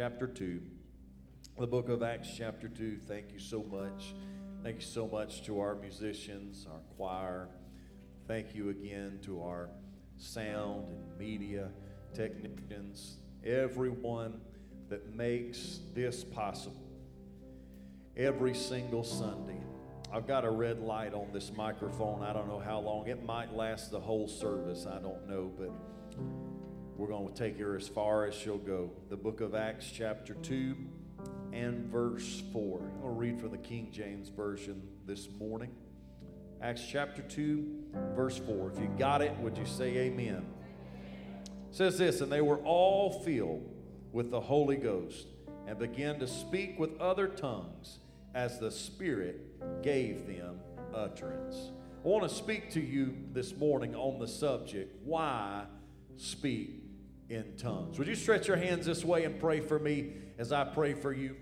chapter 2. The book of Acts, chapter 2. Thank you so much. Thank you so much to our musicians, our choir. Thank you again to our sound and media technicians, everyone that makes this possible every single Sunday. I've got a red light on this microphone. I don't know how long. It might last the whole service. I don't know, but we're going to take her as far as she'll go. The book of Acts, chapter 2 and verse 4. I'm going to read from the King James Version this morning. Acts chapter 2, verse 4. If you got it, would you say amen? It says this, and they were all filled with the Holy Ghost and began to speak with other tongues as the Spirit gave them utterance. I want to speak to you this morning on the subject why speak in tongues. Would you stretch your hands this way and pray for me as I pray for you?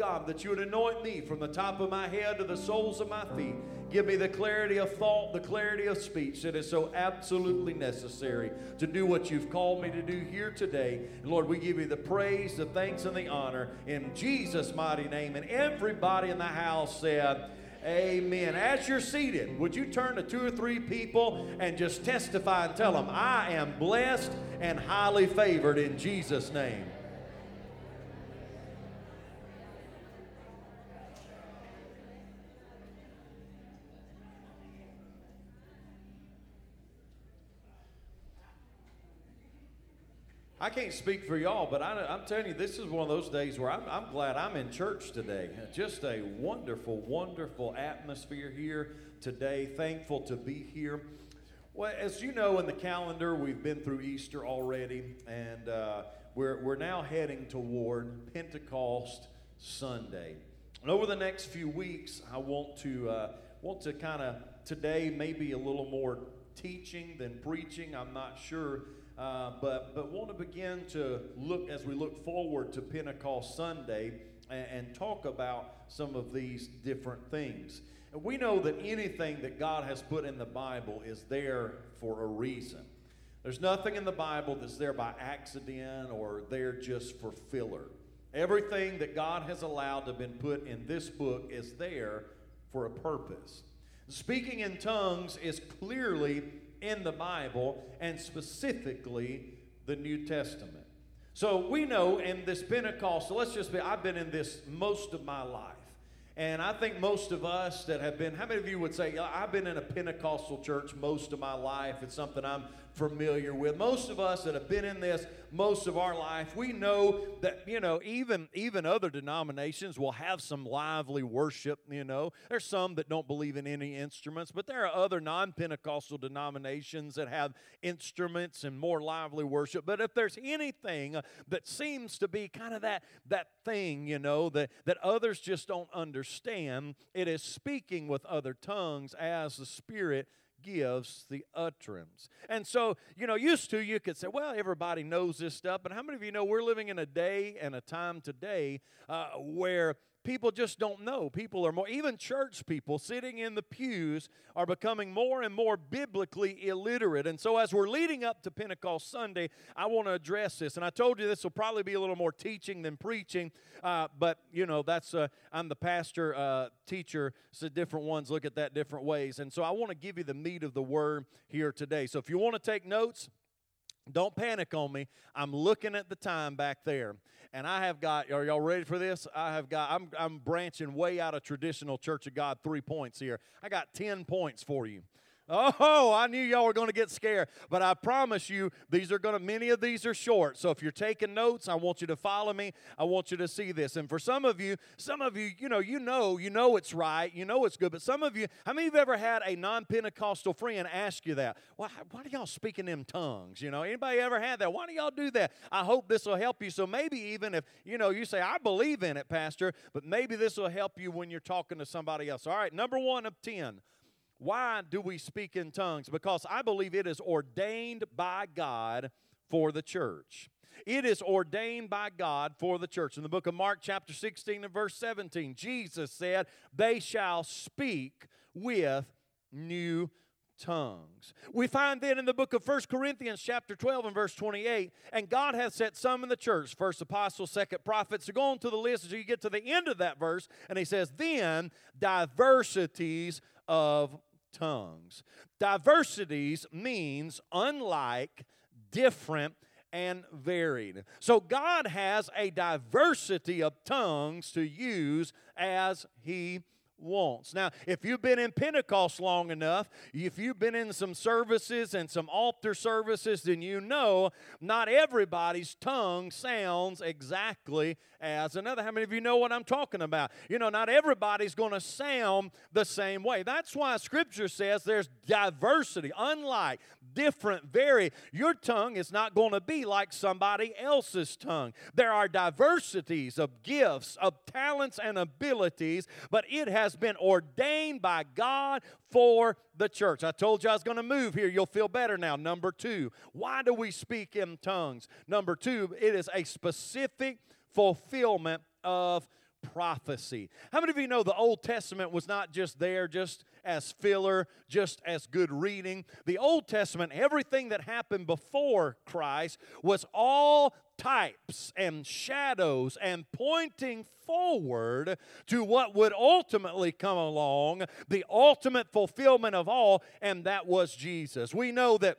God, that you would anoint me from the top of my head to the soles of my feet. Give me the clarity of thought, the clarity of speech that is so absolutely necessary to do what you've called me to do here today. And Lord, we give you the praise, the thanks, and the honor in Jesus' mighty name. And everybody in the house said, Amen. As you're seated, would you turn to two or three people and just testify and tell them, I am blessed and highly favored in Jesus' name? I can't speak for y'all, but I, am telling you, this is one of those days where I'm, I'm, glad I'm in church today. Just a wonderful, wonderful atmosphere here today. Thankful to be here. Well, as you know in the calendar, we've been through Easter already, and uh, we're, we're now heading toward Pentecost Sunday. And over the next few weeks, I want to uh, want to kind of today maybe a little more teaching than preaching. I'm not sure uh, but but want to begin to look as we look forward to Pentecost Sunday and, and talk about some of these different things. And we know that anything that God has put in the Bible is there for a reason. There's nothing in the Bible that's there by accident or there just for filler. Everything that God has allowed to have been put in this book is there for a purpose. Speaking in tongues is clearly in the Bible and specifically the New Testament. So we know in this Pentecostal, let's just be, I've been in this most of my life. And I think most of us that have been, how many of you would say, I've been in a Pentecostal church most of my life? It's something I'm familiar with. Most of us that have been in this most of our life, we know that, you know, even even other denominations will have some lively worship, you know. There's some that don't believe in any instruments, but there are other non-Pentecostal denominations that have instruments and more lively worship. But if there's anything that seems to be kind of that that thing, you know, that that others just don't understand, it is speaking with other tongues as the Spirit gives the utterance. And so, you know, used to you could say, well, everybody knows this stuff, but how many of you know we're living in a day and a time today uh, where people just don't know. People are more, even church people sitting in the pews are becoming more and more biblically illiterate. And so, as we're leading up to Pentecost Sunday, I want to address this. And I told you this will probably be a little more teaching than preaching, uh, but you know, that's, uh, I'm the pastor, uh, teacher, so different ones look at that different ways. And so, I want to give you the meat of the word here today. So, if you want to take notes, don't panic on me. I'm looking at the time back there. And I have got, are y'all ready for this? I have got, I'm, I'm branching way out of traditional Church of God three points here. I got 10 points for you. Oh, I knew y'all were going to get scared. But I promise you, these are going to, many of these are short. So if you're taking notes, I want you to follow me. I want you to see this. And for some of you, some of you, you know, you know, you know it's right. You know it's good. But some of you, how many of you ever had a non Pentecostal friend ask you that? Why, why do y'all speak in them tongues? You know, anybody ever had that? Why do y'all do that? I hope this will help you. So maybe even if, you know, you say, I believe in it, Pastor, but maybe this will help you when you're talking to somebody else. All right, number one of 10 why do we speak in tongues? Because I believe it is ordained by God for the church. It is ordained by God for the church. In the book of Mark, chapter 16 and verse 17, Jesus said, They shall speak with new tongues. We find then in the book of First Corinthians chapter 12 and verse 28, and God has set some in the church, first apostles, second prophets. So go on to the list as you get to the end of that verse, and he says, then diversities of tongues. Diversities means unlike, different, and varied. So God has a diversity of tongues to use as He wants. Now, if you've been in Pentecost long enough, if you've been in some services and some altar services, then you know not everybody's tongue sounds exactly as another. How many of you know what I'm talking about? You know, not everybody's going to sound the same way. That's why Scripture says there's diversity, unlike, different, very. Your tongue is not going to be like somebody else's tongue. There are diversities of gifts, of talents, and abilities, but it has been ordained by God for the church. I told you I was going to move here. You'll feel better now. Number two, why do we speak in tongues? Number two, it is a specific fulfillment of prophecy. How many of you know the Old Testament was not just there just as filler, just as good reading? The Old Testament, everything that happened before Christ was all types and shadows and pointing forward to what would ultimately come along, the ultimate fulfillment of all, and that was Jesus. We know that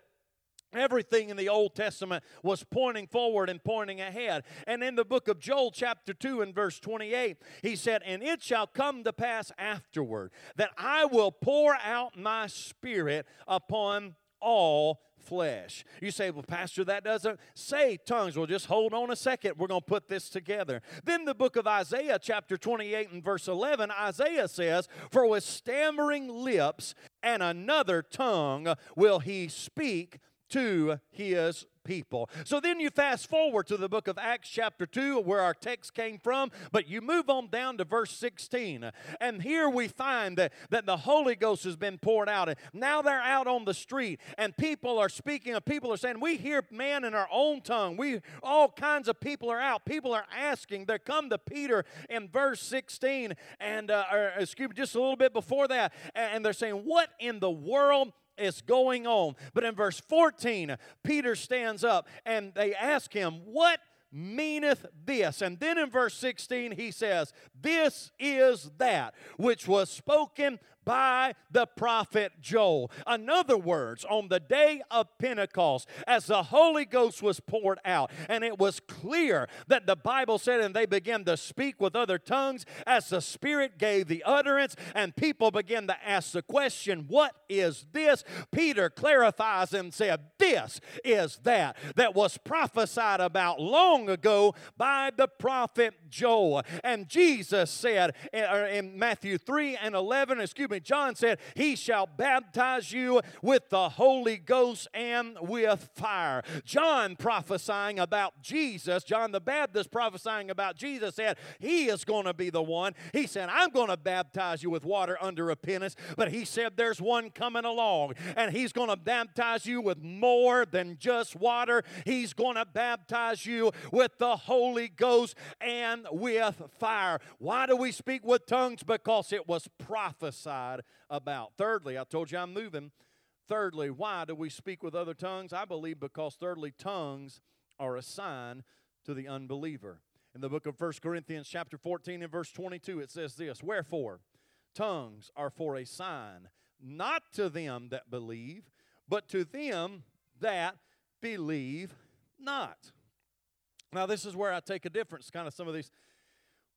Everything in the Old Testament was pointing forward and pointing ahead. And in the book of Joel, chapter 2, and verse 28, he said, And it shall come to pass afterward that I will pour out my spirit upon all flesh. You say, Well, Pastor, that doesn't say tongues. Well, just hold on a second. We're going to put this together. Then the book of Isaiah, chapter 28 and verse 11, Isaiah says, For with stammering lips and another tongue will he speak to his people. So then you fast forward to the book of Acts, chapter 2, where our text came from, but you move on down to verse 16. And here we find that, that the Holy Ghost has been poured out. And now they're out on the street, and people are speaking, and people are saying, We hear man in our own tongue. We all kinds of people are out. People are asking. They come to Peter in verse 16, and uh, or, excuse me, just a little bit before that, and they're saying, What in the world is going on. But in verse 14, Peter stands up and they ask him, What meaneth this? And then in verse 16, he says, This is that which was spoken by the prophet Joel. In other words, on the day of Pentecost, as the Holy Ghost was poured out, and it was clear that the Bible said, and they began to speak with other tongues as the Spirit gave the utterance, and people began to ask the question, What is this? Peter clarifies and said, This is that that was prophesied about long ago by the prophet Joel. And Jesus said eh, in Matthew 3 and 11, excuse me, John said, He shall baptize you with the Holy Ghost and with fire. John prophesying about Jesus, John the Baptist prophesying about Jesus said, He is going to be the one. He said, I'm going to baptize you with water under repentance, but He said, There's one coming along, and He's going to baptize you with more than just water. He's going to baptize you with the Holy Ghost and with fire. Why do we speak with tongues? Because it was prophesied about. Thirdly, I told you I'm moving. Thirdly, why do we speak with other tongues? I believe because, thirdly, tongues are a sign to the unbeliever. In the book of 1 Corinthians, chapter 14, and verse 22, it says this Wherefore, tongues are for a sign, not to them that believe, but to them that believe not. Now, this is where I take a difference, kind of some of these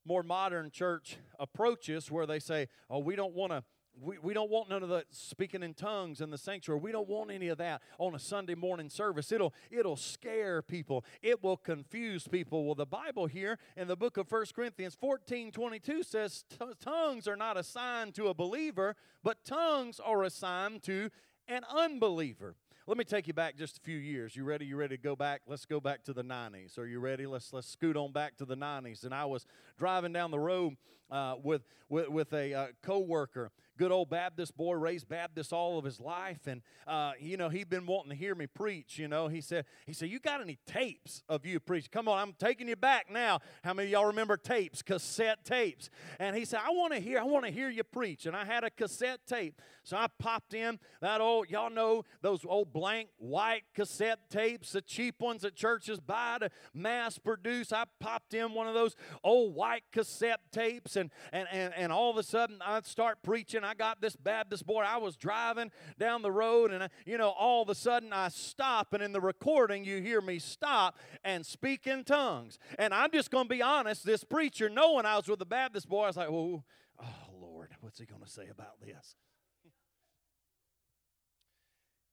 more modern church approaches where they say, oh, we don't want to we, we don't want none of the speaking in tongues in the sanctuary. We don't want any of that on a Sunday morning service. It'll it'll scare people. It will confuse people. Well, the Bible here in the book of First Corinthians 14, 22 says tongues are not assigned to a believer, but tongues are assigned to an unbeliever. Let me take you back just a few years. You ready? You ready to go back? Let's go back to the 90s. Are you ready? Let's let's scoot on back to the 90s. And I was driving down the road uh, with, with with a uh, coworker good old Baptist boy, raised Baptist all of his life, and uh, you know he'd been wanting to hear me preach. You know, he said, he said, "You got any tapes of you preaching? Come on, I'm taking you back now. How many y'all remember tapes, cassette tapes?" And he said, "I want to hear, I want to hear you preach." And I had a cassette tape, so I popped in that old, y'all know those old blank white cassette tapes, the cheap ones that churches buy to mass produce. I popped in one of those old white cassette tapes, and and and, and all of a sudden I'd start preaching I got this Baptist boy. I was driving down the road, and, I, you know, all of a sudden I stop, and in the recording, you hear me stop and speak in tongues. And I'm just going to be honest, this preacher, knowing I was with the Baptist boy, I was like, oh, oh Lord, what's he going to say about this?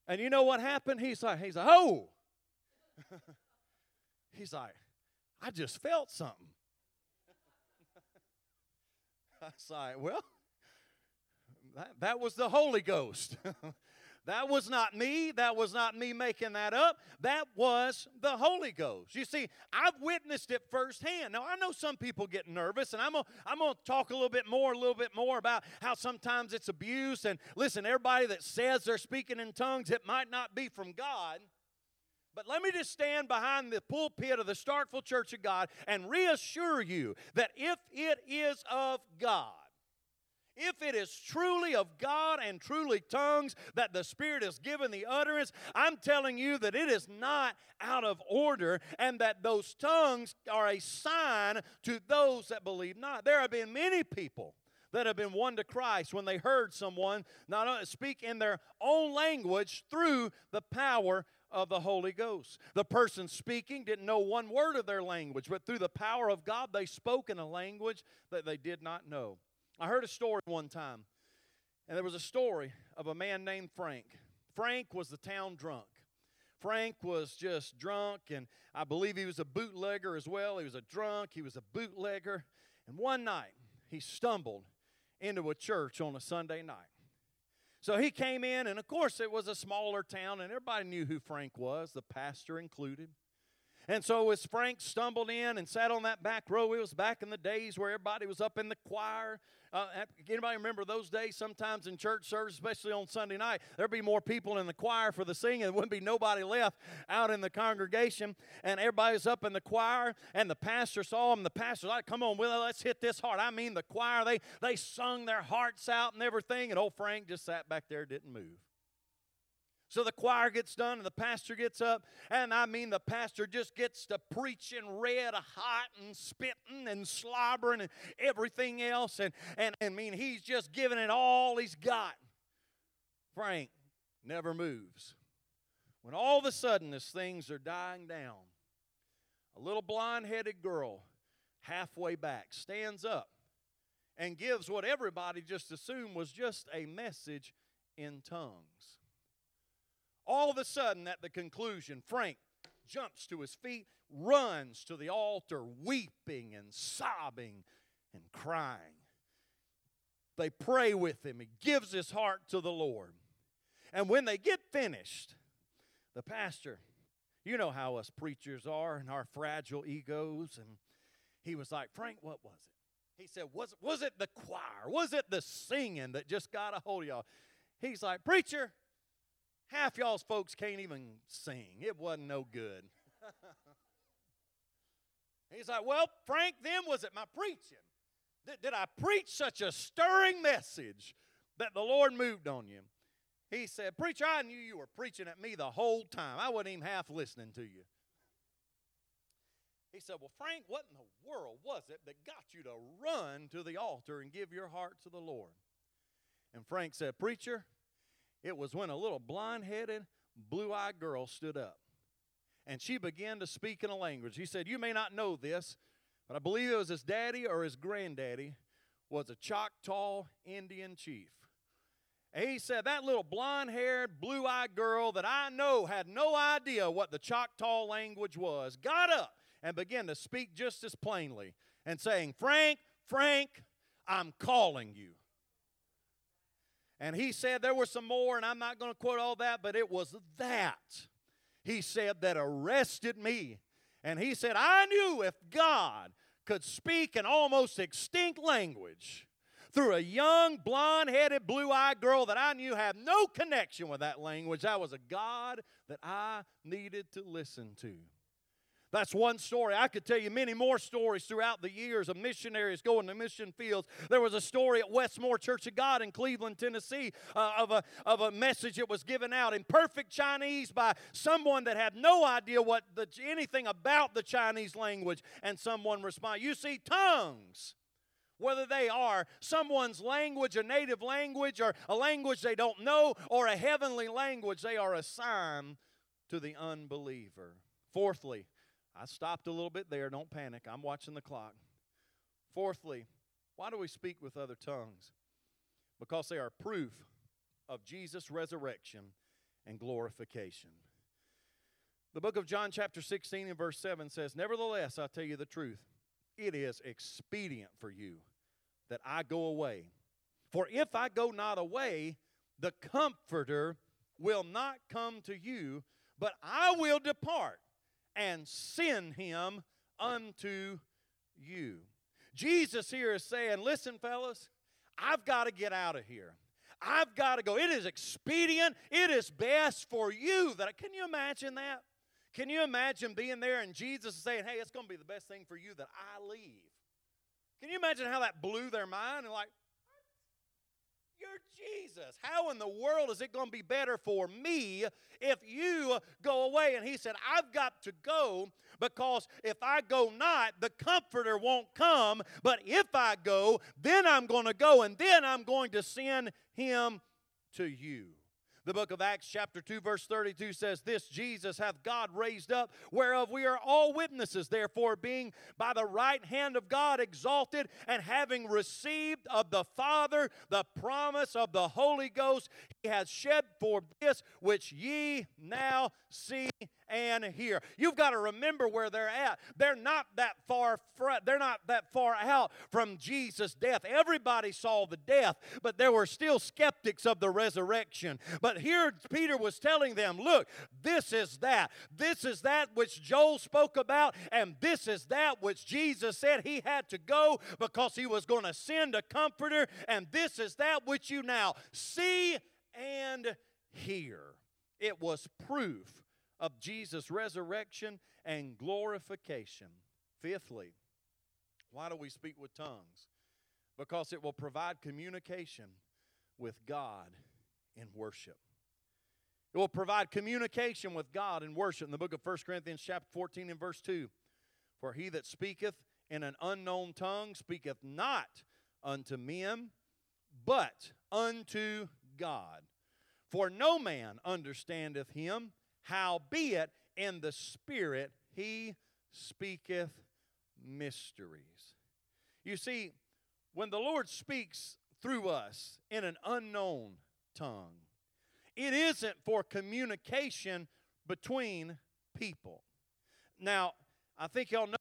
And you know what happened? He's like, he's like, oh. he's like, I just felt something. I was like, well, that, that was the Holy Ghost. that was not me. That was not me making that up. That was the Holy Ghost. You see, I've witnessed it firsthand. Now, I know some people get nervous, and I'm going I'm to talk a little bit more, a little bit more about how sometimes it's abuse. And listen, everybody that says they're speaking in tongues, it might not be from God. But let me just stand behind the pulpit of the Starkville Church of God and reassure you that if it is of God, if it is truly of God and truly tongues that the Spirit has given the utterance, I'm telling you that it is not out of order and that those tongues are a sign to those that believe not. There have been many people that have been won to Christ when they heard someone not speak in their own language through the power of the Holy Ghost. The person speaking didn't know one word of their language, but through the power of God, they spoke in a language that they did not know. I heard a story one time, and there was a story of a man named Frank. Frank was the town drunk. Frank was just drunk, and I believe he was a bootlegger as well. He was a drunk, he was a bootlegger. And one night, he stumbled into a church on a Sunday night. So he came in, and of course, it was a smaller town, and everybody knew who Frank was, the pastor included. And so as Frank stumbled in and sat on that back row, it was back in the days where everybody was up in the choir. Uh, anybody remember those days? Sometimes in church service, especially on Sunday night, there'd be more people in the choir for the singing. There wouldn't be nobody left out in the congregation. And everybody's up in the choir, and the pastor saw them. The pastor's like, come on, Willie, let's hit this hard. I mean, the choir, they, they sung their hearts out and everything. And old Frank just sat back there, didn't move. So the choir gets done and the pastor gets up, and I mean, the pastor just gets to preaching red hot and spitting and slobbering and everything else. And, and, I mean, he's just giving it all he's got. Frank never moves. When all of a sudden, as things are dying down, a little blonde headed girl halfway back stands up and gives what everybody just assumed was just a message in tongues. All of a sudden, at the conclusion, Frank jumps to his feet, runs to the altar, weeping and sobbing and crying. They pray with him. He gives his heart to the Lord. And when they get finished, the pastor, you know how us preachers are and our fragile egos, and he was like, Frank, what was it? He said, Was, was it the choir? Was it the singing that just got a hold of y'all? He's like, Preacher, Half y'all's folks can't even sing. It wasn't no good. He's like, Well, Frank, then was it my preaching? Did, did I preach such a stirring message that the Lord moved on you? He said, Preacher, I knew you were preaching at me the whole time. I wasn't even half listening to you. He said, Well, Frank, what in the world was it that got you to run to the altar and give your heart to the Lord? And Frank said, Preacher, it was when a little blonde headed, blue eyed girl stood up and she began to speak in a language. He said, You may not know this, but I believe it was his daddy or his granddaddy was a Choctaw Indian chief And he said, That little blonde haired, blue eyed girl that I know had no idea what the Choctaw language was got up and began to speak just as plainly and saying, Frank, Frank, I'm calling you. And he said there were some more, and I'm not going to quote all that, but it was that, he said, that arrested me. And he said, I knew if God could speak an almost extinct language through a young, blonde headed, blue eyed girl that I knew had no connection with that language, that was a God that I needed to listen to. That's one story. I could tell you many more stories throughout the years of missionaries going to mission fields. There was a story at Westmore Church of God in Cleveland, Tennessee, uh, of, a, of a message that was given out in perfect Chinese by someone that had no idea what the, anything about the Chinese language. And someone responded, You see, tongues whether they are someone's language, a native language, or a language they don't know, or a heavenly language, they are a sign to the unbeliever. Fourthly, I stopped a little bit there. Don't panic. I'm watching the clock. Fourthly, why do we speak with other tongues? Because they are proof of Jesus' resurrection and glorification. The book of John, chapter 16, and verse 7 says, Nevertheless, I tell you the truth, it is expedient for you that I go away. For if I go not away, the Comforter will not come to you, but I will depart and send him unto you. Jesus here is saying, Listen, fellas, I've got to get out of here. I've got to go. It is expedient. It is best for you that can you imagine that? Can you imagine being there and Jesus saying, Hey, it's going to be the best thing for you that I leave? Can you imagine how that blew their mind? And like, you're Jesus. How in the world is it going to be better for me if you go away? And he said, I've got to go because if I go not, the comforter won't come. But if I go, then I'm going to go and then I'm going to send him to you. The book of Acts, chapter 2, verse 32 says, This Jesus hath God raised up, whereof we are all witnesses. Therefore, being by the right hand of God exalted, and having received of the Father the promise of the Holy Ghost, he has shed for this which ye now see and hear. You've got to remember where they're at. They're not that far front, they're not that far out from Jesus' death. Everybody saw the death, but there were still skeptics of the resurrection. But here Peter was telling them, look, this is that. This is that which Joel spoke about, and this is that which Jesus said he had to go because he was going to send a comforter, and this is that which you now see and hear. It was proof of Jesus' resurrection and glorification. Fifthly, why do we speak with tongues? Because it will provide communication with God in worship. It will provide communication with God in worship. In the book of 1 Corinthians, chapter 14, and verse 2 For he that speaketh in an unknown tongue speaketh not unto men, but unto God. For no man understandeth him, Howbeit, in the Spirit he speaketh mysteries. You see, when the Lord speaks through us in an unknown tongue, it isn't for communication between people. Now, I think y'all know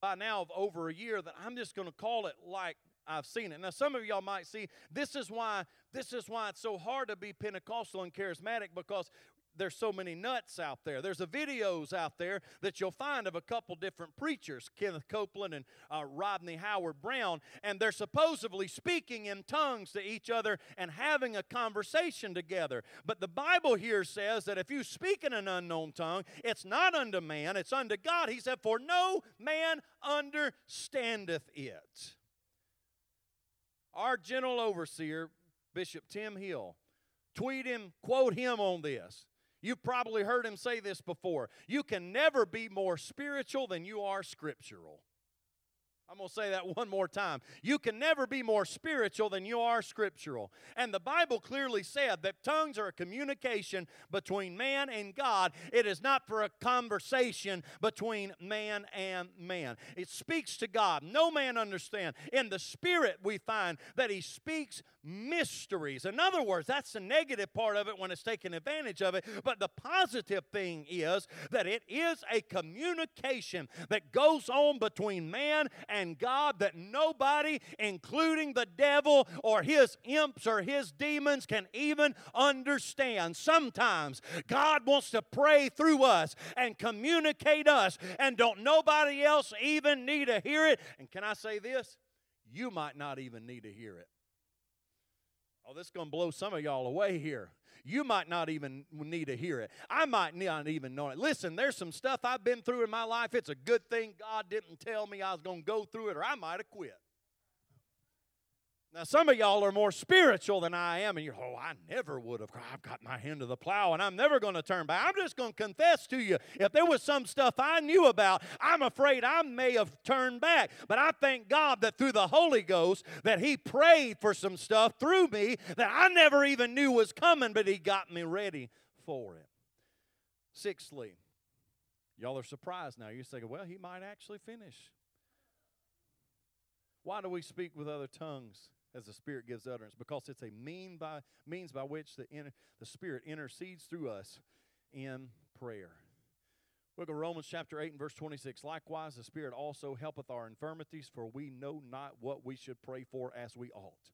by now of over a year that I'm just going to call it like I've seen it. Now, some of y'all might see this is why this is why it's so hard to be Pentecostal and charismatic because there's so many nuts out there. There's a videos out there that you'll find of a couple different preachers, Kenneth Copeland and uh, Rodney Howard-Browne, and they're supposedly speaking in tongues to each other and having a conversation together. But the Bible here says that if you speak in an unknown tongue, it's not unto man, it's unto God. He said, For no man understandeth it. Our general overseer, Bishop Tim Hill, tweet him, quote him on this. You've probably heard him say this before. You can never be more spiritual than you are scriptural. I'm going to say that one more time. You can never be more spiritual than you are scriptural. And the Bible clearly said that tongues are a communication between man and God. It is not for a conversation between man and man. It speaks to God. No man understand. In the spirit we find that he speaks mysteries. In other words, that's the negative part of it when it's taken advantage of it. But the positive thing is that it is a communication that goes on between man and God that nobody, including the devil or his imps or his demons, can even understand. Sometimes God wants to pray through us and communicate us, and don't nobody else even need to hear it. And can I say this? You might not even need to hear it. Oh, this is going to blow some of y'all away here. You might not even need to hear it. I might not even know it. Listen, there's some stuff I've been through in my life. It's a good thing God didn't tell me I was going to go through it, or I might have quit. Now, some of y'all are more spiritual than I am, and you're, oh, I never would have. I've got my hand to the plow, and I'm never going to turn back. I'm just going to confess to you. If there was some stuff I knew about, I'm afraid I may have turned back. But I thank God that through the Holy Ghost, that He prayed for some stuff through me that I never even knew was coming, but He got me ready for it. Sixthly, y'all are surprised now. You're thinking, well, He might actually finish. Why do we speak with other tongues? As the Spirit gives utterance, because it's a mean by, means by which the, inter, the Spirit intercedes through us in prayer. Look at Romans chapter 8 and verse 26. Likewise, the Spirit also helpeth our infirmities, for we know not what we should pray for as we ought.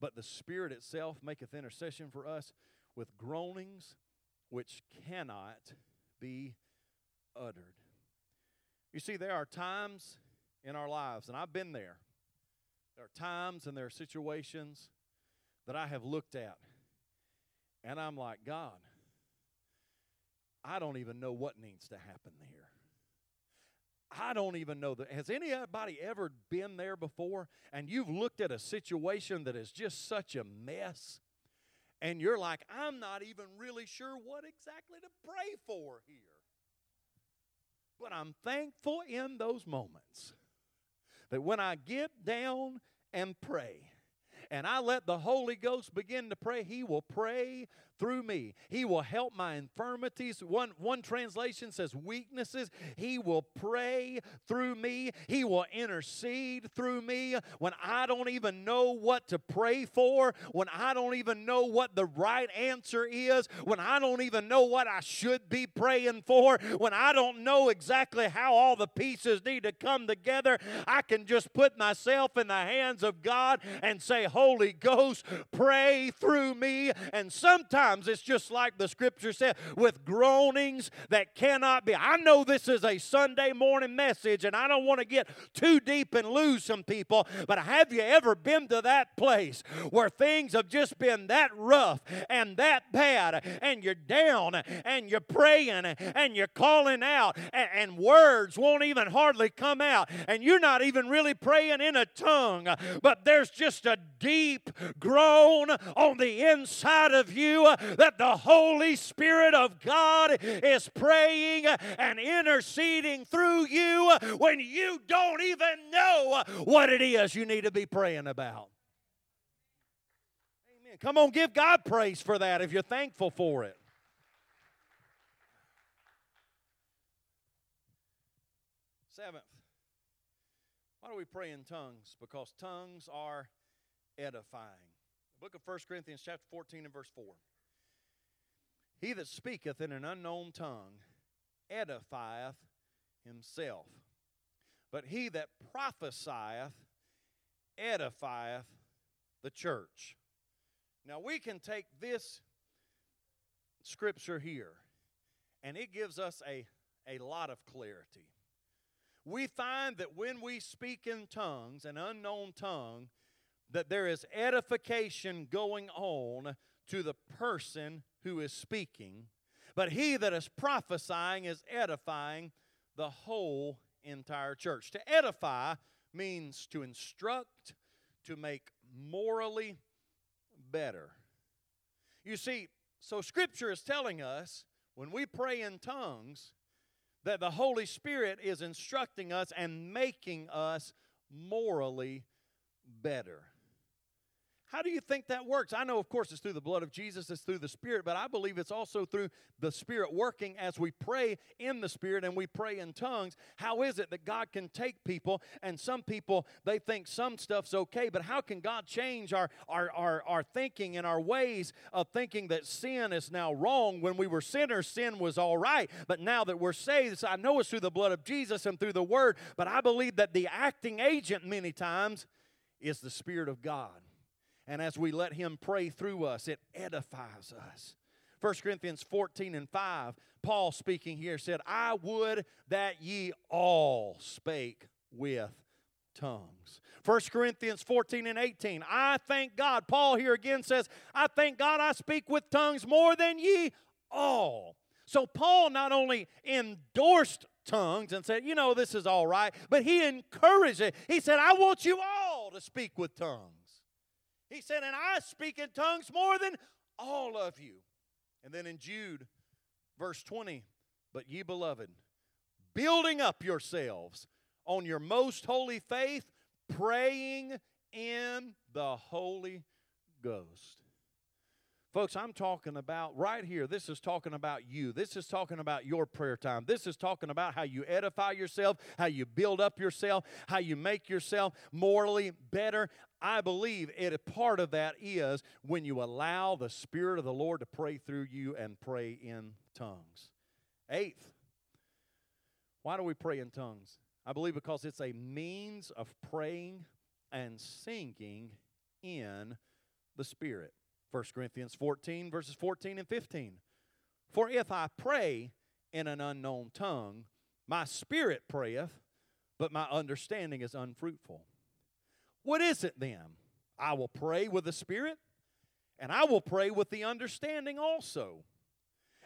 But the Spirit itself maketh intercession for us with groanings which cannot be uttered. You see, there are times in our lives, and I've been there there are times and there are situations that I have looked at, and I'm like, God, I don't even know what needs to happen here. I don't even know that. Has anybody ever been there before and you've looked at a situation that is just such a mess? And you're like, I'm not even really sure what exactly to pray for here. But I'm thankful in those moments that when I get down and pray, and I let the Holy Ghost begin to pray, He will pray through me. He will help my infirmities. One, one translation says weaknesses. He will pray through me. He will intercede through me when I don't even know what to pray for, when I don't even know what the right answer is, when I don't even know what I should be praying for, when I don't know exactly how all the pieces need to come together. I can just put myself in the hands of God and say, Holy Ghost, pray through me. And sometimes Sometimes it's just like the scripture said, with groanings that cannot be. I know this is a Sunday morning message, and I don't want to get too deep and lose some people, but have you ever been to that place where things have just been that rough and that bad, and you're down and you're praying and you're calling out, and words won't even hardly come out, and you're not even really praying in a tongue, but there's just a deep groan on the inside of you that the Holy Spirit of God is praying and interceding through you when you don't even know what it is you need to be praying about. Amen. Come on, give God praise for that if you're thankful for it. Seventh, why do we pray in tongues? Because tongues are edifying. The book of 1 Corinthians, chapter 14, and verse 4. He that speaketh in an unknown tongue edifieth himself, but he that prophesieth edifieth the church. Now we can take this scripture here, and it gives us a, a lot of clarity. We find that when we speak in tongues, an unknown tongue, that there is edification going on to the person who is speaking, but he that is prophesying is edifying the whole entire church. To edify means to instruct, to make morally better. You see, so Scripture is telling us when we pray in tongues that the Holy Spirit is instructing us and making us morally better. How do you think that works? I know, of course, it's through the blood of Jesus, it's through the Spirit, but I believe it's also through the Spirit working as we pray in the Spirit and we pray in tongues. How is it that God can take people and some people, they think some stuff's okay, but how can God change our, our, our, our thinking and our ways of thinking that sin is now wrong? When we were sinners, sin was all right, but now that we're saved, I know it's through the blood of Jesus and through the Word, but I believe that the acting agent many times is the Spirit of God. And as we let Him pray through us, it edifies us. 1 Corinthians 14 and 5, Paul speaking here said, I would that ye all spake with tongues. 1 Corinthians 14 and 18, I thank God. Paul here again says, I thank God I speak with tongues more than ye all. So Paul not only endorsed tongues and said, you know, this is all right, but he encouraged it. He said, I want you all to speak with tongues. He said, And I speak in tongues more than all of you. And then in Jude, verse 20, But ye beloved, building up yourselves on your most holy faith, praying in the Holy Ghost. Folks, I'm talking about right here. This is talking about you. This is talking about your prayer time. This is talking about how you edify yourself, how you build up yourself, how you make yourself morally better. I believe it a part of that is when you allow the Spirit of the Lord to pray through you and pray in tongues. Eighth, why do we pray in tongues? I believe because it's a means of praying and singing in the Spirit. 1 Corinthians 14, verses 14 and 15. For if I pray in an unknown tongue, my spirit prayeth, but my understanding is unfruitful. What is it then? I will pray with the spirit, and I will pray with the understanding also.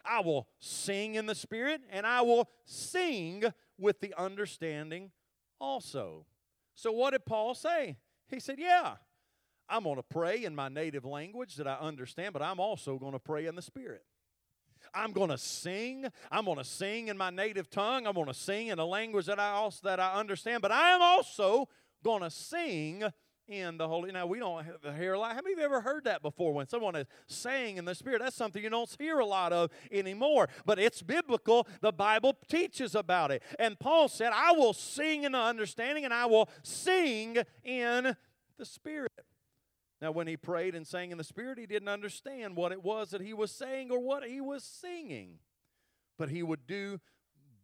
I will sing in the spirit, and I will sing with the understanding also. So, what did Paul say? He said, Yeah, I'm going to pray in my native language that I understand, but I'm also going to pray in the Spirit. I'm going to sing. I'm going to sing in my native tongue. I'm going to sing in a language that I also that I understand, but I am also going to sing in the Holy. Now we don't hear a lot. How many of you ever heard that before? When someone is saying in the Spirit, that's something you don't hear a lot of anymore. But it's biblical. The Bible teaches about it. And Paul said, "I will sing in the understanding, and I will sing in the Spirit." Now, when he prayed and sang in the Spirit, he didn't understand what it was that he was saying or what he was singing. But he would do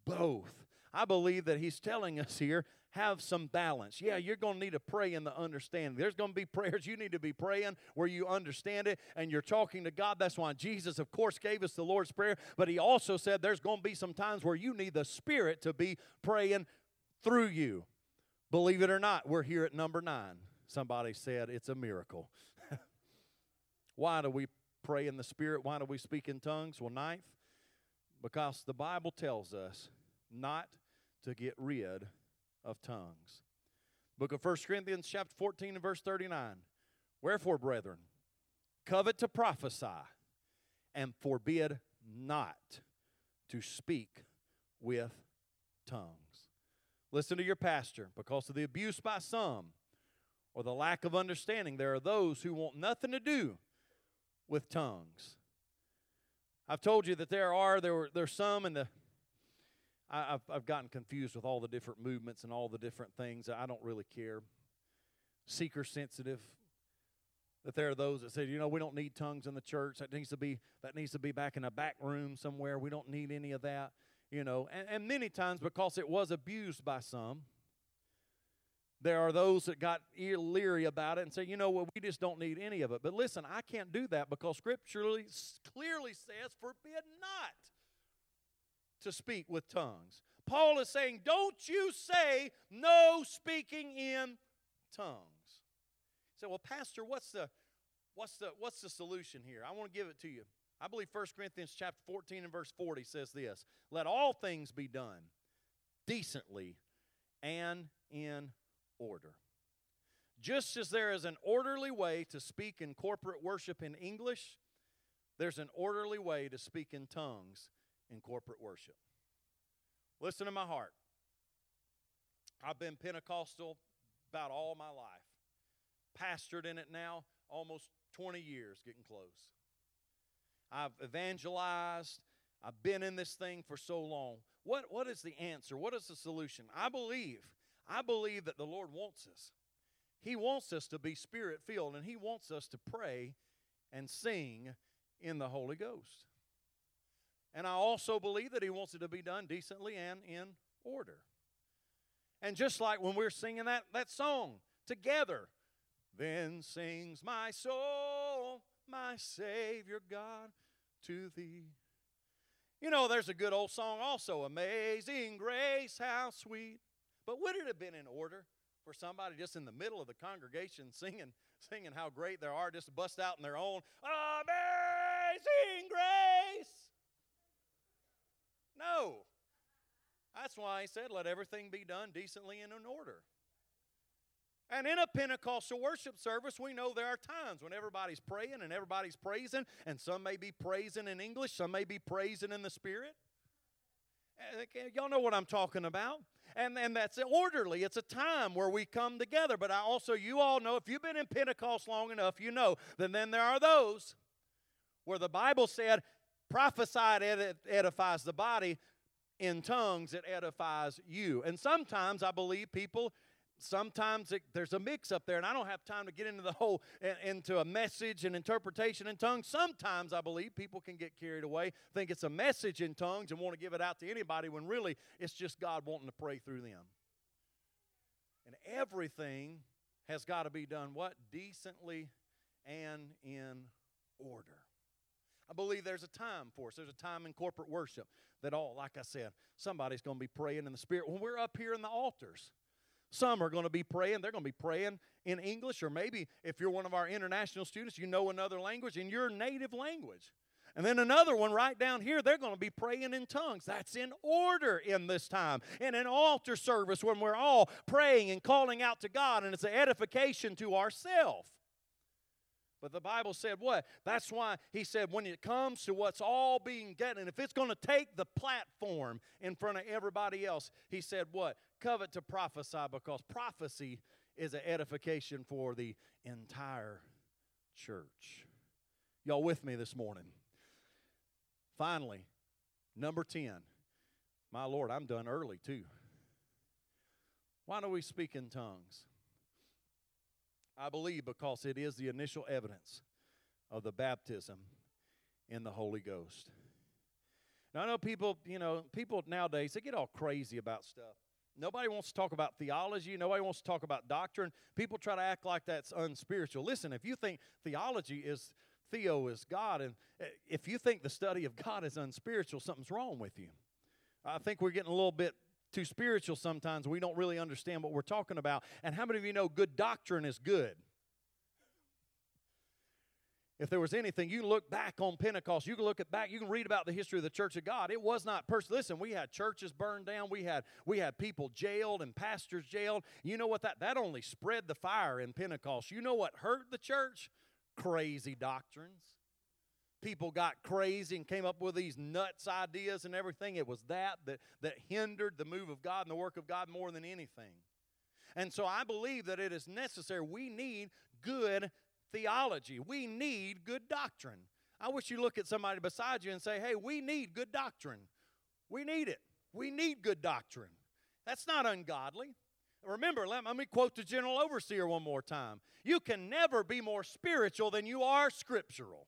both. I believe that he's telling us here have some balance. Yeah, you're going to need to pray in the understanding. There's going to be prayers you need to be praying where you understand it and you're talking to God. That's why Jesus, of course, gave us the Lord's Prayer, but He also said there's going to be some times where you need the Spirit to be praying through you. Believe it or not, we're here at number nine. Somebody said it's a miracle. Why do we pray in the Spirit? Why do we speak in tongues? Well, ninth, because the Bible tells us not to get rid of tongues. Book of 1 Corinthians, chapter 14, and verse 39. Wherefore, brethren, covet to prophesy, and forbid not to speak with tongues. Listen to your pastor because of the abuse by some or the lack of understanding, there are those who want nothing to do with tongues. I've told you that there are there were there's some in the I, have I've gotten confused with all the different movements and all the different things. I don't really care. Seeker sensitive. That there are those that say, you know, we don't need tongues in the church. That needs to be that needs to be back in a back room somewhere. We don't need any of that. You know, and, and many times because it was abused by some there are those that got leery about it and say, you know what, well, we just don't need any of it. But listen, I can't do that because scripturally clearly says, forbid not to speak with tongues. Paul is saying, don't you say no speaking in tongues. Say, well, Pastor, what's the what's the what's the solution here? I want to give it to you. I believe 1 Corinthians chapter 14 and verse 40 says this: Let all things be done decently and in order. Just as there is an orderly way to speak in corporate worship in English, there's an orderly way to speak in tongues in corporate worship. Listen to my heart. I've been Pentecostal about all my life. pastored in it now almost 20 years, getting close. I've evangelized. I've been in this thing for so long. What, what is the answer? What is the solution? I believe, I believe that the Lord wants us. He wants us to be spirit filled, and He wants us to pray and sing in the Holy Ghost. And I also believe that He wants it to be done decently and in order. And just like when we're singing that, that song together, then sings my soul, my Savior God, to thee. You know, there's a good old song also, Amazing Grace, how sweet. But would it have been in order for somebody just in the middle of the congregation singing, singing how great they are, just to bust out in their own Amazing Grace? No. That's why he said, let everything be done decently and in order. And in a Pentecostal worship service, we know there are times when everybody's praying and everybody's praising, and some may be praising in English, some may be praising in the Spirit. Y'all know what I'm talking about. And, and that's orderly. It's a time where we come together. But I also, you all know, if you've been in Pentecost long enough, you know that then there are those where the Bible said, prophesied edifies the body, in tongues it edifies you. And sometimes I believe people sometimes it, there's a mix up there and i don't have time to get into the whole into a message and interpretation in tongues sometimes i believe people can get carried away think it's a message in tongues and want to give it out to anybody when really it's just god wanting to pray through them and everything has got to be done what decently and in order I believe there's a time for us. There's a time in corporate worship that all, like I said, somebody's going to be praying in the Spirit. When we're up here in the altars, some are going to be praying. They're going to be praying in English, or maybe if you're one of our international students, you know another language in your native language. And then another one right down here, they're going to be praying in tongues. That's in order in this time. In an altar service when we're all praying and calling out to God, and it's an edification to ourselves. But the Bible said what? That's why he said when it comes to what's all being getting, if it's going to take the platform in front of everybody else, he said what? Covet to prophesy because prophecy is an edification for the entire church. Y'all with me this morning? Finally, number 10. My Lord, I'm done early too. Why do we speak in tongues? I believe because it is the initial evidence of the baptism in the Holy Ghost. Now, I know people, you know, people nowadays, they get all crazy about stuff. Nobody wants to talk about theology. Nobody wants to talk about doctrine. People try to act like that's unspiritual. Listen, if you think theology is theo is God, and eh, if you think the study of God is unspiritual, something's wrong with you. I think we're getting a little bit too spiritual sometimes. We don't really understand what we're talking about. And how many of you know good doctrine is good? If there was anything, you look back on Pentecost. You can look at back. You can read about the history of the Church of God. It was not person. Listen, we had churches burned down. We had we had people jailed and pastors jailed. You know what that that only spread the fire in Pentecost. You know what hurt the church? Crazy doctrines people got crazy and came up with these nuts ideas and everything. It was that that, that hindered the move of God and the work of God more than anything. And so I believe that it is necessary. We need good theology, we need good doctrine. I wish you look at somebody beside you and say, hey, we need good doctrine. We need it. We need good doctrine. That's not ungodly. Remember, let, me quote the general overseer one more time. You can never be more spiritual than you are scriptural.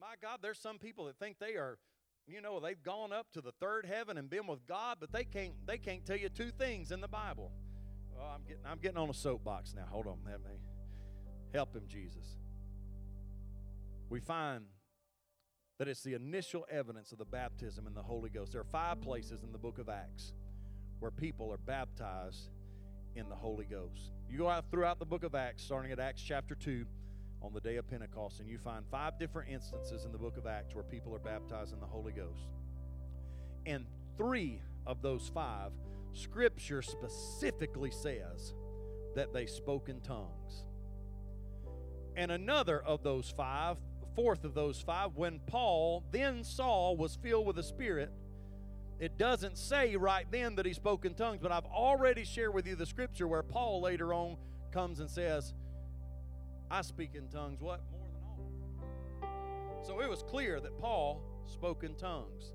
My God, there's some people that think they are, you know, they've gone up to the third heaven and been with God, but they can't they can't tell you two things in the Bible. Oh, I'm getting I'm getting on a soapbox now. Hold on, let me help him, Jesus. We find that it's the initial evidence of the baptism in the Holy Ghost. There are five places in the book of Acts where people are baptized in the Holy Ghost. You go out throughout the book of Acts, starting at Acts chapter 2 on the day of Pentecost, and you find five different instances in the book of Acts where people are baptized in the Holy Ghost. And three of those five, Scripture specifically says that they spoke in tongues. And another of those five, fourth of those five, when Paul, then Saul, was filled with the Spirit, it doesn't say right then that he spoke in tongues, but I've already shared with you the scripture where Paul later on comes and says, I speak in tongues, what? More than all. So it was clear that Paul spoke in tongues.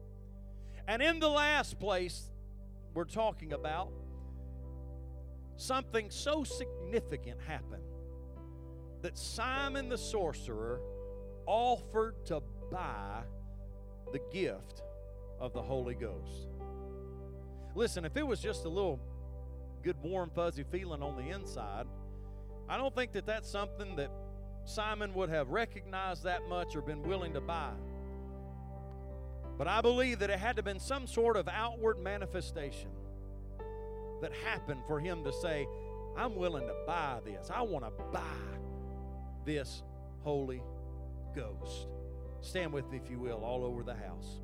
And in the last place we're talking about, something so significant happened that Simon the sorcerer offered to buy the gift of the Holy Ghost. Listen, if it was just a little good, warm, fuzzy feeling on the inside, I don't think that that's something that Simon would have recognized that much or been willing to buy. But I believe that it had to have been some sort of outward manifestation that happened for him to say, I'm willing to buy this. I want to buy this Holy Ghost. Stand with me, if you will, all over the house.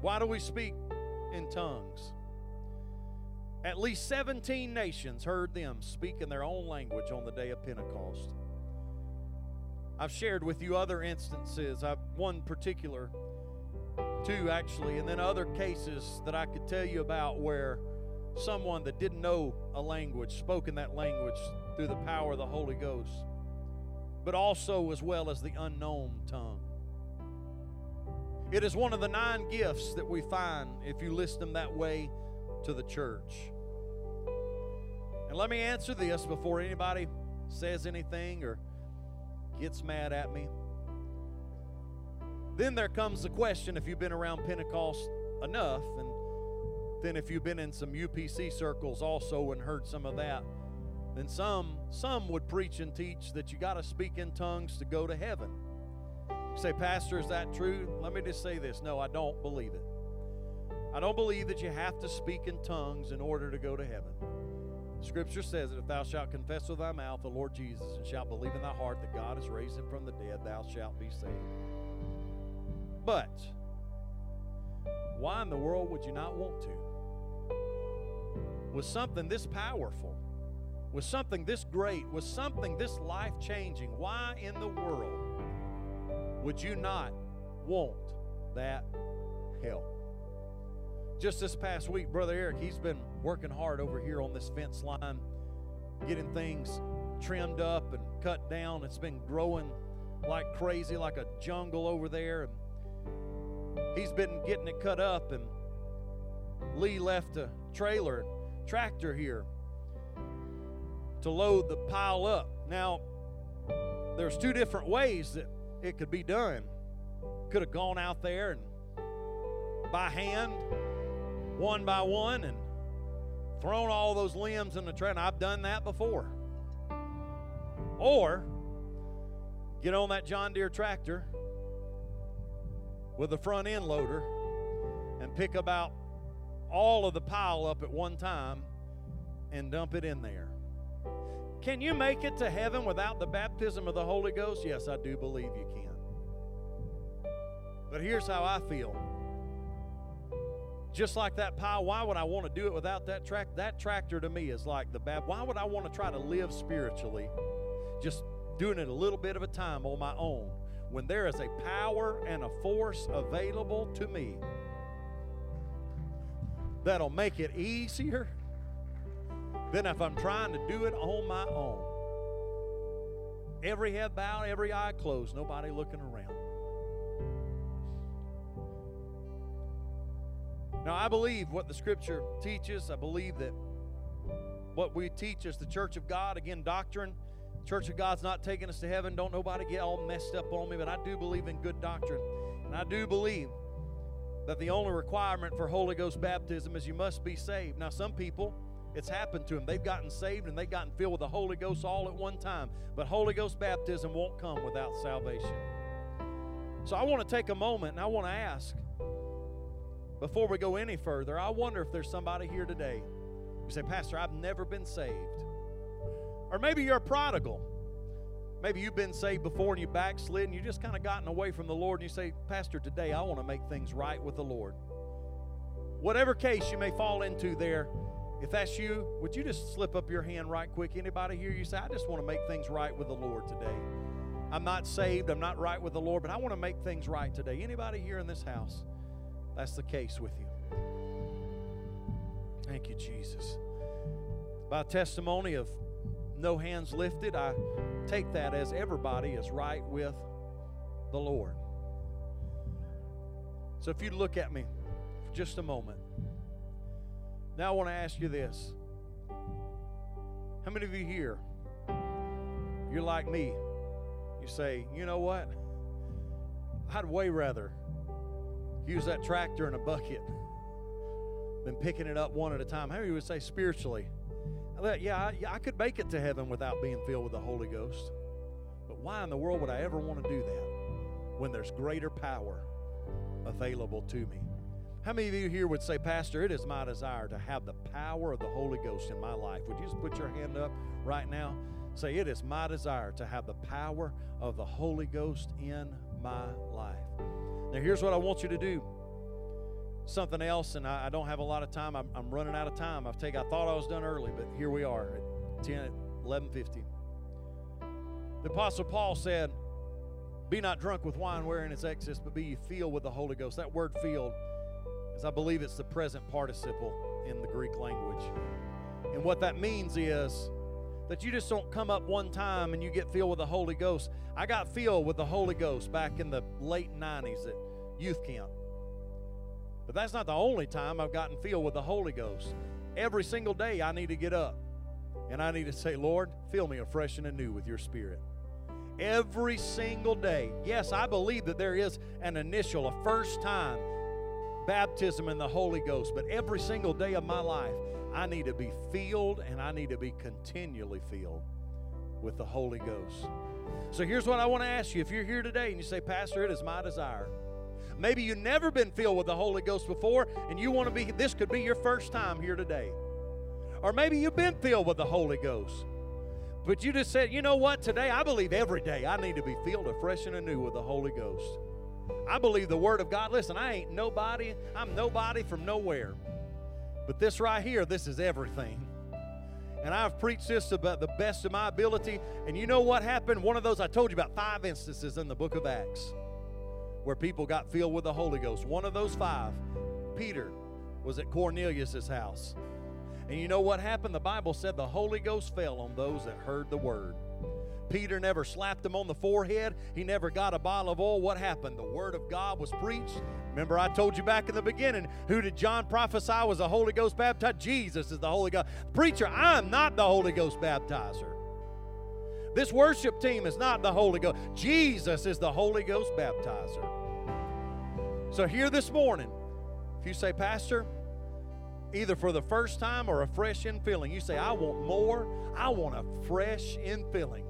Why do we speak in tongues? At least 17 nations heard them speak in their own language on the day of Pentecost. I've shared with you other instances. I've one particular, two actually, and then other cases that I could tell you about where someone that didn't know a language spoke in that language through the power of the Holy Ghost, but also as well as the unknown tongue. It is one of the nine gifts that we find, if you list them that way, to the church. And let me answer this before anybody says anything or gets mad at me. Then there comes the question if you've been around Pentecost enough, and then if you've been in some UPC circles also and heard some of that, then some some would preach and teach that you got to speak in tongues to go to heaven. You say, Pastor, is that true? Let me just say this. No, I don't believe it. I don't believe that you have to speak in tongues in order to go to heaven. Scripture says that if thou shalt confess with thy mouth the Lord Jesus and shalt believe in thy heart that God has raised him from the dead, thou shalt be saved. But why in the world would you not want to? With something this powerful, with something this great, with something this life changing, why in the world would you not want that help? Just this past week, Brother Eric, he's been working hard over here on this fence line, getting things trimmed up and cut down. It's been growing like crazy, like a jungle over there. And he's been getting it cut up, and Lee left a trailer, tractor here to load the pile up. Now, there's two different ways that it could be done. Could have gone out there and by hand, one by one, and thrown all those limbs in the trailer. I've done that before. Or get on that John Deere tractor with a front end loader and pick about all of the pile up at one time and dump it in there. Can you make it to heaven without the baptism of the Holy Ghost? Yes, I do believe you can. But here's how I feel. Just like that pile, why would I want to do it without that track? That tractor to me is like the bab. Why would I want to try to live spiritually, just doing it a little bit of a time on my own, when there is a power and a force available to me that'll make it easier than if I'm trying to do it on my own. Every head bowed, every eye closed, nobody looking around. Now, I believe what the scripture teaches. I believe that what we teach is the church of God. Again, doctrine. Church of God's not taking us to heaven. Don't nobody get all messed up on me, but I do believe in good doctrine. And I do believe that the only requirement for Holy Ghost baptism is you must be saved. Now, some people, it's happened to them. They've gotten saved and they've gotten filled with the Holy Ghost all at one time. But Holy Ghost baptism won't come without salvation. So I want to take a moment and I want to ask before we go any further, I wonder if there's somebody here today who say, Pastor, I've never been saved. Or maybe you're a prodigal. Maybe you've been saved before and you backslid and you just kind of gotten away from the Lord and you say, Pastor, today I want to make things right with the Lord. Whatever case you may fall into there, if that's you, would you just slip up your hand right quick? Anybody here? You say, I just want to make things right with the Lord today. I'm not saved, I'm not right with the Lord, but I want to make things right today. Anybody here in this house? That's the case with you. Thank you, Jesus. By testimony of no hands lifted, I take that as everybody is right with the Lord. So if you look at me for just a moment. Now I want to ask you this. How many of you here, you're like me? You say, you know what? I'd way rather use that tractor in a bucket than picking it up one at a time. How many would say spiritually? Yeah, I, I could make it to heaven without being filled with the Holy Ghost. But why in the world would I ever want to do that when there's greater power available to me? How many of you here would say, Pastor, it is my desire to have the power of the Holy Ghost in my life? Would you just put your hand up right now? Say, it is my desire to have the power of the Holy Ghost in my life. Now, here's what I want you to do. Something else, and I, I don't have a lot of time. I'm, I'm, running out of time. I've taken, I thought I was done early, but here we are at 10, 11.50. The Apostle Paul said, Be not drunk with wine wherein is excess, but be ye filled with the Holy Ghost. That word filled is, I believe it's the present participle in the Greek language. And what that means is that you just don't come up one time and you get filled with the Holy Ghost. I got filled with the Holy Ghost back in the late 90s at youth camp. But that's not the only time I've gotten filled with the Holy Ghost. Every single day I need to get up and I need to say, Lord, fill me afresh and anew with your spirit. Every single day. Yes, I believe that there is an initial, a first time baptism in the Holy Ghost, but every single day of my life, I need to be filled and I need to be continually filled with the Holy Ghost. So here's what I want to ask you. If you're here today and you say, Pastor, it is my desire. Maybe you've never been filled with the Holy Ghost before and you want to be, this could be your first time here today. Or maybe you've been filled with the Holy Ghost. But you just said, you know what, today I believe every day I need to be filled afresh and anew with the Holy Ghost. I believe the Word of God. Listen, I ain't nobody, I'm nobody from nowhere. But this right here, this is everything. And I've preached this about the best of my ability. And you know what happened? One of those, I told you about five instances in the book of Acts where people got filled with the Holy Ghost. One of those five, Peter, was at Cornelius' house. And you know what happened? The Bible said the Holy Ghost fell on those that heard the word. Peter never slapped him on the forehead. He never got a bottle of oil. What happened? The word of God was preached. Remember, I told you back in the beginning who did John prophesy was the Holy Ghost baptized? Jesus is the Holy Ghost. Preacher, I'm not the Holy Ghost baptizer. This worship team is not the Holy Ghost. Jesus is the Holy Ghost baptizer. So, here this morning, if you say, Pastor, either for the first time or a fresh infilling, you say, I want more, I want a fresh infilling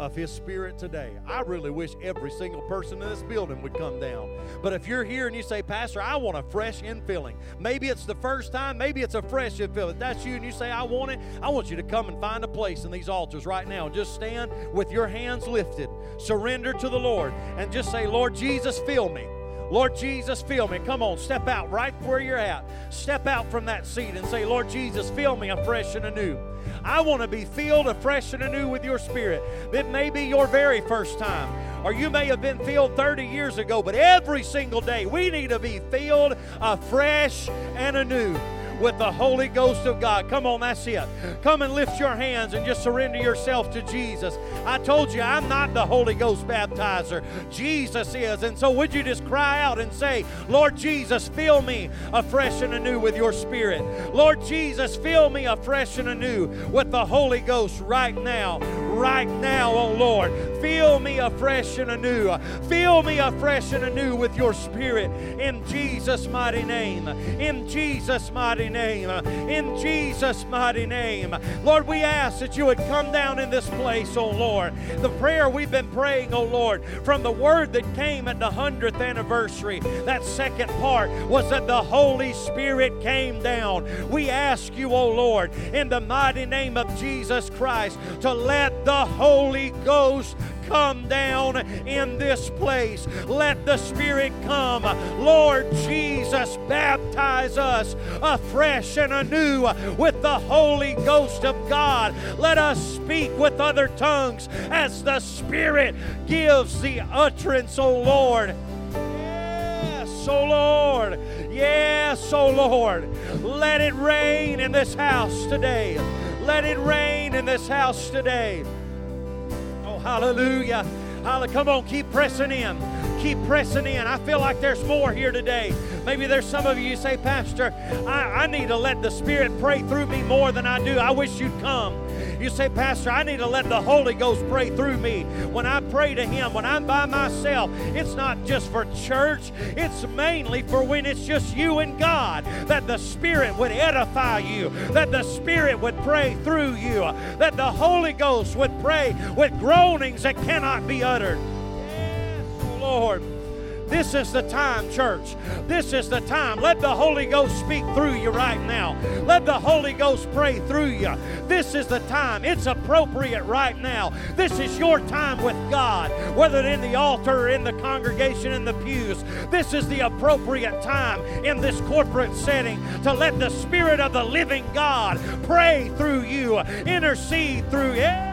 of His Spirit today. I really wish every single person in this building would come down. But if you're here and you say, Pastor, I want a fresh infilling, maybe it's the first time, maybe it's a fresh infilling. That's you and you say, I want it. I want you to come and find a place in these altars right now. Just stand with your hands lifted, surrender to the Lord, and just say, Lord Jesus, fill me. Lord Jesus, fill me. Come on, step out right where you're at. Step out from that seat and say, Lord Jesus, fill me afresh and anew. I want to be filled afresh and anew with your spirit. It may be your very first time, or you may have been filled 30 years ago, but every single day we need to be filled afresh and anew with the Holy Ghost of God. Come on, that's it. Come and lift your hands and just surrender yourself to Jesus. I told you I'm not the Holy Ghost baptizer, Jesus is. And so, would you just cry out and say, Lord Jesus, fill me afresh and anew with your Spirit. Lord Jesus, fill me afresh and anew with the Holy Ghost right now. Right now, oh Lord. Fill me afresh and anew. Fill me afresh and anew with your Spirit in Jesus' mighty name. In Jesus' mighty name. In Jesus' mighty name. Lord, we ask that you would come down in this place, oh Lord. The prayer we've been praying, oh Lord, from the word that came at the 100th anniversary, that second part was that the Holy Spirit came down. We ask you, oh Lord, in the mighty name of Jesus Christ, to let the Holy Ghost come down in this place. Let the Spirit come. Lord Jesus, baptize us afresh and anew with the Holy Ghost of God. Let us speak with other tongues as the Spirit gives the utterance, O Lord. Yes, O Lord. Yes, oh Lord. Let it rain in this house today. Let it rain in this house today. Hallelujah. Hallelujah. Come on, keep pressing in. Keep pressing in. I feel like there's more here today. Maybe there's some of you, you say, Pastor, I, I need to let the Spirit pray through me more than I do. I wish you'd come. You say, Pastor, I need to let the Holy Ghost pray through me. When I pray to Him, when I'm by myself, it's not just for church, it's mainly for when it's just you and God, that the Spirit would edify you, that the Spirit would pray through you, that the Holy Ghost would pray with groanings that cannot be uttered. Yes, Lord. This is the time, church. This is the time. Let the Holy Ghost speak through you right now. Let the Holy Ghost pray through you. This is the time. It's appropriate right now. This is your time with God, whether in the altar in the congregation in the pews. This is the appropriate time in this corporate setting to let the Spirit of the living God pray through you, intercede through you.